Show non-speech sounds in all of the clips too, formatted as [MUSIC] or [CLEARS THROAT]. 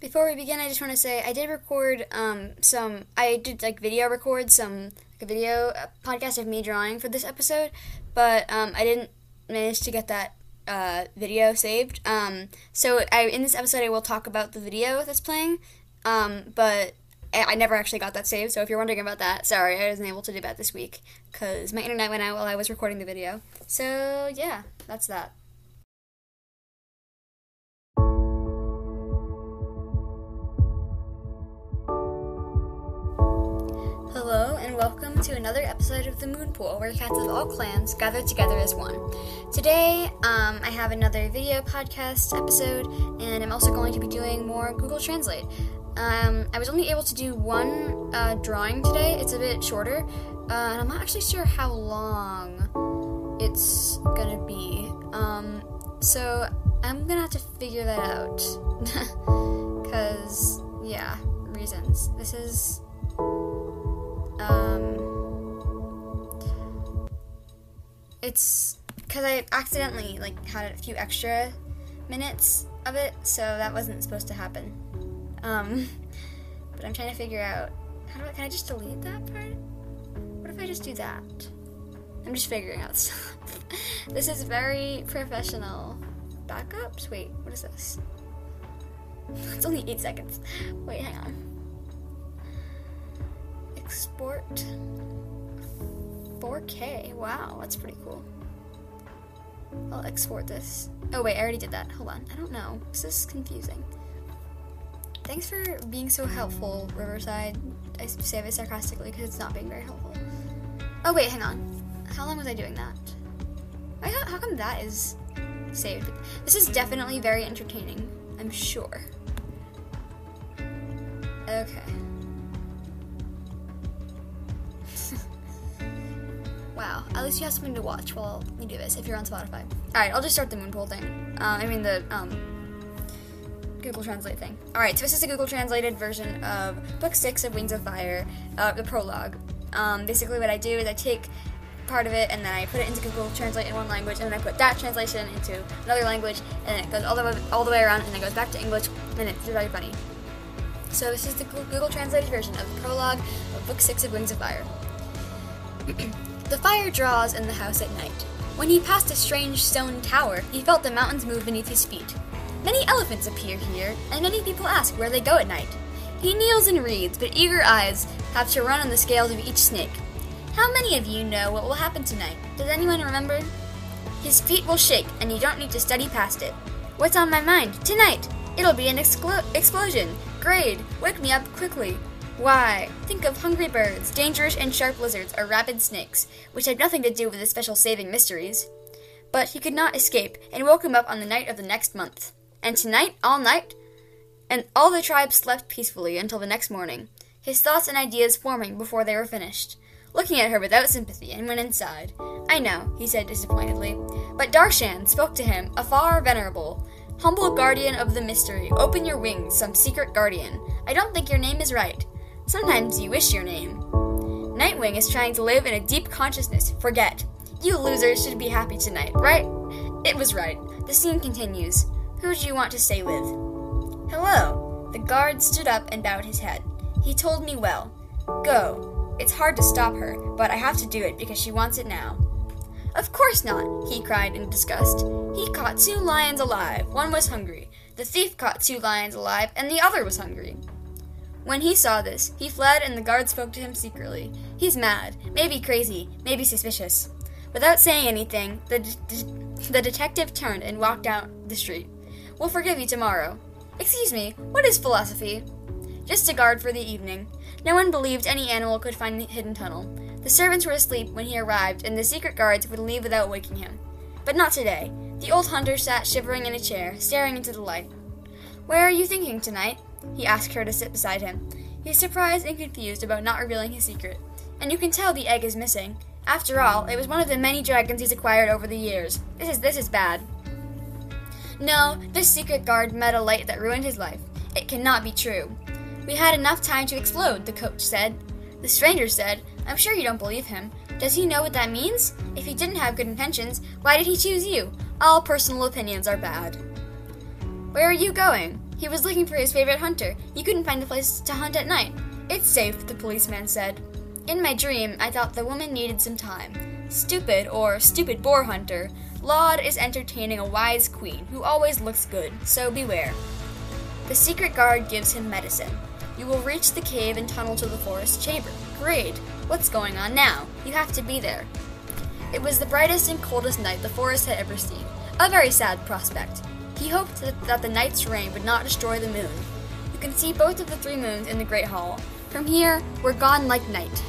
Before we begin, I just want to say I did record um, some. I did like video record some like a video podcast of me drawing for this episode, but um, I didn't manage to get that uh, video saved. Um, so I in this episode I will talk about the video that's playing, um, but I, I never actually got that saved. So if you're wondering about that, sorry, I wasn't able to do that this week because my internet went out while I was recording the video. So yeah, that's that. Welcome to another episode of the Moon Pool, where cats of all clans gather together as one. Today, um, I have another video podcast episode, and I'm also going to be doing more Google Translate. Um, I was only able to do one uh, drawing today. It's a bit shorter, uh, and I'm not actually sure how long it's gonna be. Um, so I'm gonna have to figure that out. [LAUGHS] Because, yeah, reasons. This is um, it's because I accidentally like had a few extra minutes of it, so that wasn't supposed to happen. Um, [LAUGHS] but I'm trying to figure out how do I can I just delete that part? What if I just do that? I'm just figuring out [LAUGHS] stuff. this is very professional. Backups? Wait, what is this? [LAUGHS] It's only eight seconds. Wait, hang on export 4K. Wow, that's pretty cool. I'll export this. Oh wait, I already did that. Hold on. I don't know. This is confusing. Thanks for being so helpful, Riverside. I say this sarcastically because it's not being very helpful. Oh wait, hang on. How long was I doing that? How, how come that is saved? This is definitely very entertaining. I'm sure. Okay. Wow, at least you have something to watch while you do this if you're on Spotify. Alright, I'll just start the Moonpool thing. Uh, I mean, the um, Google Translate thing. Alright, so this is a Google translated version of Book 6 of Wings of Fire, uh, the prologue. Um, basically, what I do is I take part of it and then I put it into Google Translate in one language, and then I put that translation into another language, and it goes all the way, all the way around, and then goes back to English, and it's very funny. So, this is the Google translated version of the prologue of Book 6 of Wings of Fire. [CLEARS THROAT] The fire draws in the house at night. When he passed a strange stone tower, he felt the mountains move beneath his feet. Many elephants appear here, and many people ask where they go at night. He kneels and reads, but eager eyes have to run on the scales of each snake. How many of you know what will happen tonight? Does anyone remember? His feet will shake, and you don't need to study past it. What's on my mind? Tonight! It'll be an exclo- explosion! Grade! Wake me up quickly! Why, think of hungry birds, dangerous and sharp lizards, or rabid snakes, which had nothing to do with the special saving mysteries. But he could not escape, and woke him up on the night of the next month. And tonight, all night, and all the tribe slept peacefully until the next morning, his thoughts and ideas forming before they were finished. Looking at her without sympathy, and went inside. I know, he said disappointedly, but Darshan spoke to him, afar venerable. Humble guardian of the mystery, open your wings, some secret guardian. I don't think your name is right. Sometimes you wish your name. Nightwing is trying to live in a deep consciousness. Forget. You losers should be happy tonight, right? It was right. The scene continues. Who do you want to stay with? Hello. The guard stood up and bowed his head. He told me well. Go. It's hard to stop her, but I have to do it because she wants it now. Of course not, he cried in disgust. He caught two lions alive. One was hungry. The thief caught two lions alive, and the other was hungry. When he saw this, he fled and the guard spoke to him secretly. He's mad, maybe crazy, maybe suspicious. Without saying anything, the, de- the detective turned and walked down the street. We'll forgive you tomorrow. Excuse me, what is philosophy? Just a guard for the evening. No one believed any animal could find the hidden tunnel. The servants were asleep when he arrived, and the secret guards would leave without waking him. But not today. The old hunter sat shivering in a chair, staring into the light. Where are you thinking tonight? He asked her to sit beside him. He's surprised and confused about not revealing his secret. And you can tell the egg is missing. After all, it was one of the many dragons he's acquired over the years. This is this is bad. No, this secret guard met a light that ruined his life. It cannot be true. We had enough time to explode, the coach said. The stranger said, I'm sure you don't believe him. Does he know what that means? If he didn't have good intentions, why did he choose you? All personal opinions are bad. Where are you going? He was looking for his favorite hunter. He couldn't find a place to hunt at night. It's safe, the policeman said. In my dream, I thought the woman needed some time. Stupid, or stupid boar hunter, Laud is entertaining a wise queen who always looks good, so beware. The secret guard gives him medicine. You will reach the cave and tunnel to the forest chamber. Great! What's going on now? You have to be there. It was the brightest and coldest night the forest had ever seen. A very sad prospect. He hoped that, the night's rain would not destroy the moon. You can see both of the three moons in the Great Hall. From here, we're gone like night.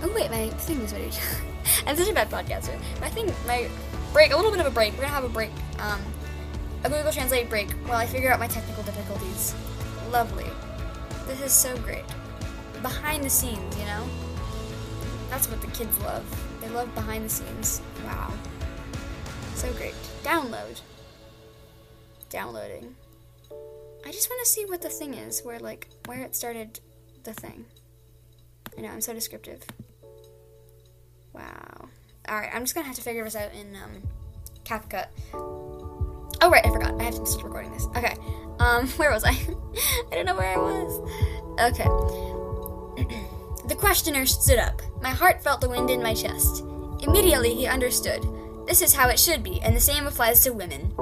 Oh wait, my thing is ready. [LAUGHS] I'm such a bad podcaster. My thing, my break, a little bit of a break. We're gonna have a break, um, a Google Translate break while I figure out my technical difficulties. Lovely. This is so great. Behind the scenes, you know? That's what the kids love. They love behind the scenes. Wow. So great. Download. Downloading. I just want to see what the thing is, where, like, where it started the thing. I know, I'm so descriptive. Wow. Alright, I'm just gonna have to figure this out in, um, CapCut. Oh, right, I forgot. I have to start recording this. Okay. Um, [LAUGHS] where was I? [LAUGHS] I don't know where I was. Okay. [CLEARS THROAT] the questioner stood up. My heart felt the wind in my chest. Immediately he understood. This is how it should be, and the same applies to women.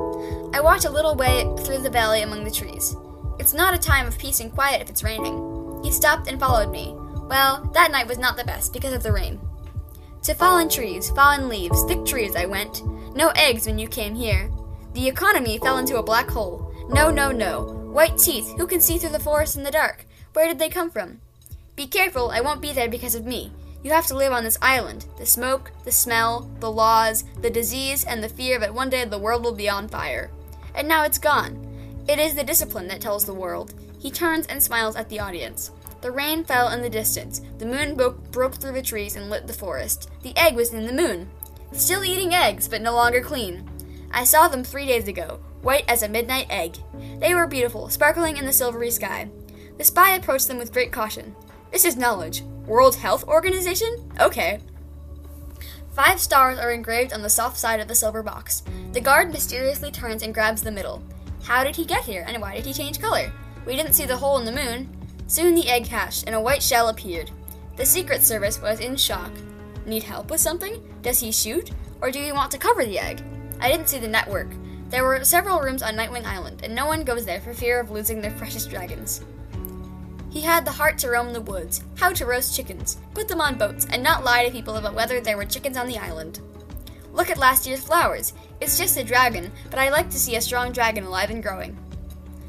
I walked a little way through the valley among the trees. It's not a time of peace and quiet if it's raining. He stopped and followed me. Well, that night was not the best because of the rain. To fallen trees, fallen leaves, thick trees I went. No eggs when you came here. The economy fell into a black hole. No, no, no. White teeth, who can see through the forest in the dark? Where did they come from? Be careful, I won't be there because of me. You have to live on this island. The smoke, the smell, the laws, the disease, and the fear that one day the world will be on fire. And now it's gone. It is the discipline that tells the world. He turns and smiles at the audience. The rain fell in the distance. The moon broke, broke through the trees and lit the forest. The egg was in the moon. Still eating eggs, but no longer clean. I saw them three days ago, white as a midnight egg. They were beautiful, sparkling in the silvery sky. The spy approached them with great caution. This is knowledge. World Health Organization? Okay. Five stars are engraved on the soft side of the silver box. The guard mysteriously turns and grabs the middle. How did he get here, and why did he change color? We didn't see the hole in the moon. Soon the egg hatched, and a white shell appeared. The Secret Service was in shock. Need help with something? Does he shoot? Or do you want to cover the egg? I didn't see the network. There were several rooms on Nightwing Island, and no one goes there for fear of losing their precious dragons. He had the heart to roam the woods, how to roast chickens, put them on boats, and not lie to people about whether there were chickens on the island. Look at last year's flowers. It's just a dragon, but I like to see a strong dragon alive and growing.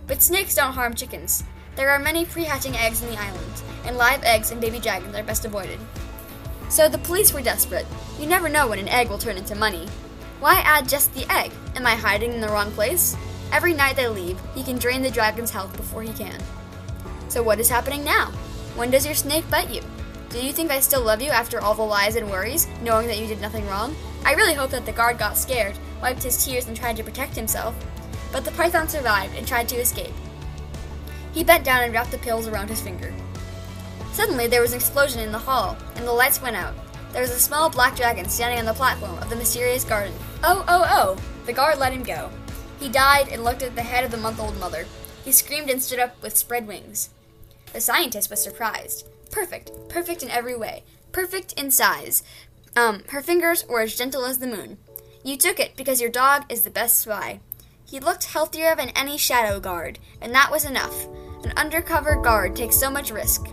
But snakes don't harm chickens. There are many pre hatching eggs in the island, and live eggs and baby dragons are best avoided. So the police were desperate. You never know when an egg will turn into money. Why add just the egg? Am I hiding in the wrong place? Every night they leave, he can drain the dragon's health before he can. So what is happening now? When does your snake bite you? Do you think I still love you after all the lies and worries, knowing that you did nothing wrong? I really hope that the guard got scared, wiped his tears, and tried to protect himself. But the python survived and tried to escape. He bent down and wrapped the pills around his finger. Suddenly, there was an explosion in the hall, and the lights went out. There was a small black dragon standing on the platform of the mysterious garden. Oh, oh, oh! The guard let him go. He died and looked at the head of the month old mother. He screamed and stood up with spread wings. The scientist was surprised. Perfect, perfect in every way, perfect in size. Um, her fingers were as gentle as the moon. You took it because your dog is the best spy. He looked healthier than any shadow guard, and that was enough. An undercover guard takes so much risk.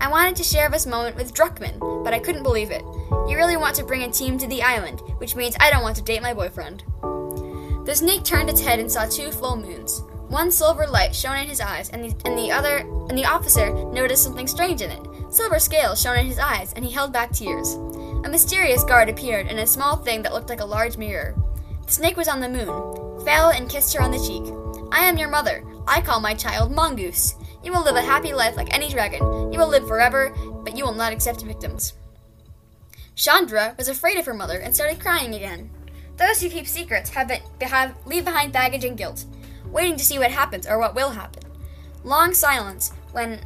I wanted to share this moment with Druckmann, but I couldn't believe it. You really want to bring a team to the island, which means I don't want to date my boyfriend. The snake turned its head and saw two full moons. One silver light shone in his eyes, and the, and the other and the officer noticed something strange in it. Silver scales shone in his eyes, and he held back tears. A mysterious guard appeared in a small thing that looked like a large mirror. The snake was on the moon, fell and kissed her on the cheek. I am your mother. I call my child Mongoose. You will live a happy life like any dragon. You will live forever, but you will not accept victims. Chandra was afraid of her mother and started crying again. Those who keep secrets have, been, have leave behind baggage and guilt waiting to see what happens or what will happen. Long silence when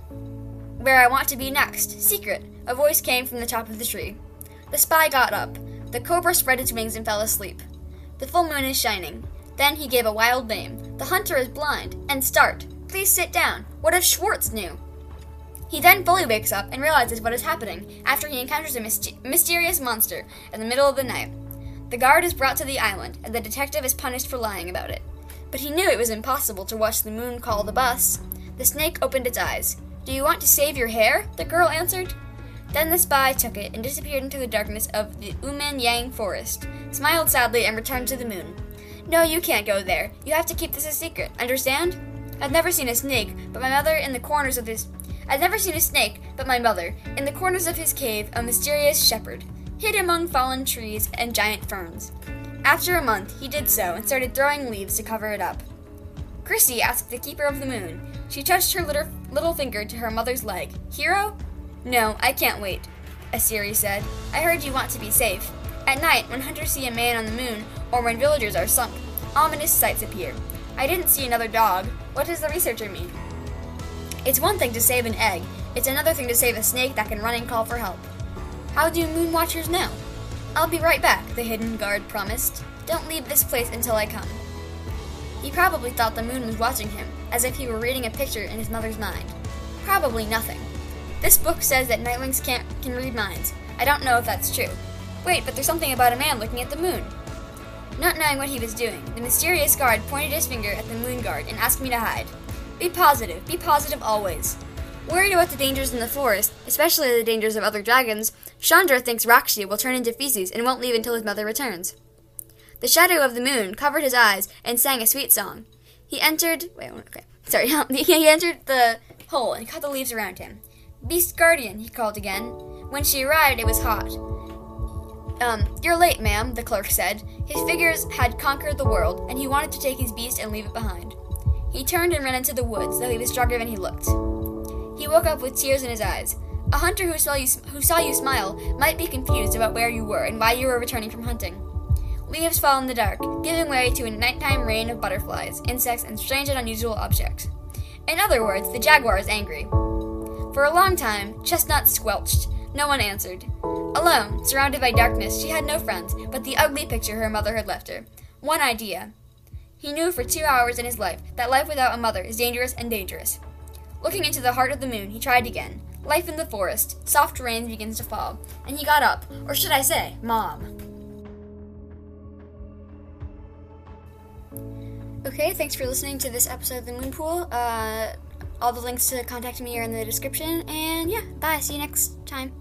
where I want to be next. Secret. A voice came from the top of the tree. The spy got up. The cobra spread its wings and fell asleep. The full moon is shining. Then he gave a wild name. The hunter is blind. And start. Please sit down. What if Schwartz knew? He then fully wakes up and realizes what is happening after he encounters a myst- mysterious monster in the middle of the night. The guard is brought to the island, and the detective is punished for lying about it. But he knew it was impossible to watch the moon call the bus. The snake opened its eyes. Do you want to save your hair? The girl answered. Then the spy took it and disappeared into the darkness of the Uman Yang forest, smiled sadly, and returned to the moon. No, you can't go there. You have to keep this a secret. Understand? I've never seen a snake, but my mother in the corners of his I've never seen a snake, but my mother, in the corners of his cave, a mysterious shepherd, hid among fallen trees and giant ferns. After a month, he did so and started throwing leaves to cover it up. Chrissy asked the keeper of the moon. She touched her little, little finger to her mother's leg. Hero? No, I can't wait, Asiri said. I heard you want to be safe. At night, when hunters see a man on the moon, or when villagers are sunk, ominous sights appear. I didn't see another dog. What does the researcher mean? It's one thing to save an egg, it's another thing to save a snake that can run and call for help. How do moon watchers know? I'll be right back, the hidden guard promised. Don't leave this place until I come. He probably thought the moon was watching him, as if he were reading a picture in his mother's mind. Probably nothing. This book says that nightwings can't, can read minds. I don't know if that's true. Wait, but there's something about a man looking at the moon. Not knowing what he was doing, the mysterious guard pointed his finger at the moon guard and asked me to hide. Be positive, be positive always. Worried about the dangers in the forest, especially the dangers of other dragons, Chandra thinks Rakshi will turn into feces and won't leave until his mother returns. The shadow of the moon covered his eyes and sang a sweet song. He entered. Wait, okay. Sorry. [LAUGHS] he entered the hole and cut the leaves around him. Beast Guardian, he called again. When she arrived, it was hot. Um, you're late, ma'am, the clerk said. His figures had conquered the world, and he wanted to take his beast and leave it behind. He turned and ran into the woods, though he was stronger than he looked. He woke up with tears in his eyes. A hunter who saw you, who saw you smile might be confused about where you were and why you were returning from hunting. Leaves fall in the dark, giving way to a nighttime rain of butterflies, insects, and strange and unusual objects. In other words, the jaguar is angry. For a long time, Chestnut squelched. No one answered. Alone, surrounded by darkness, she had no friends but the ugly picture her mother had left her. One idea. He knew for two hours in his life that life without a mother is dangerous and dangerous. Looking into the heart of the moon, he tried again. Life in the forest. Soft rain begins to fall, and he got up, or should I say, Mom. Okay, thanks for listening to this episode of the Moon Pool. Uh, all the links to contact me are in the description, and yeah, bye. See you next time.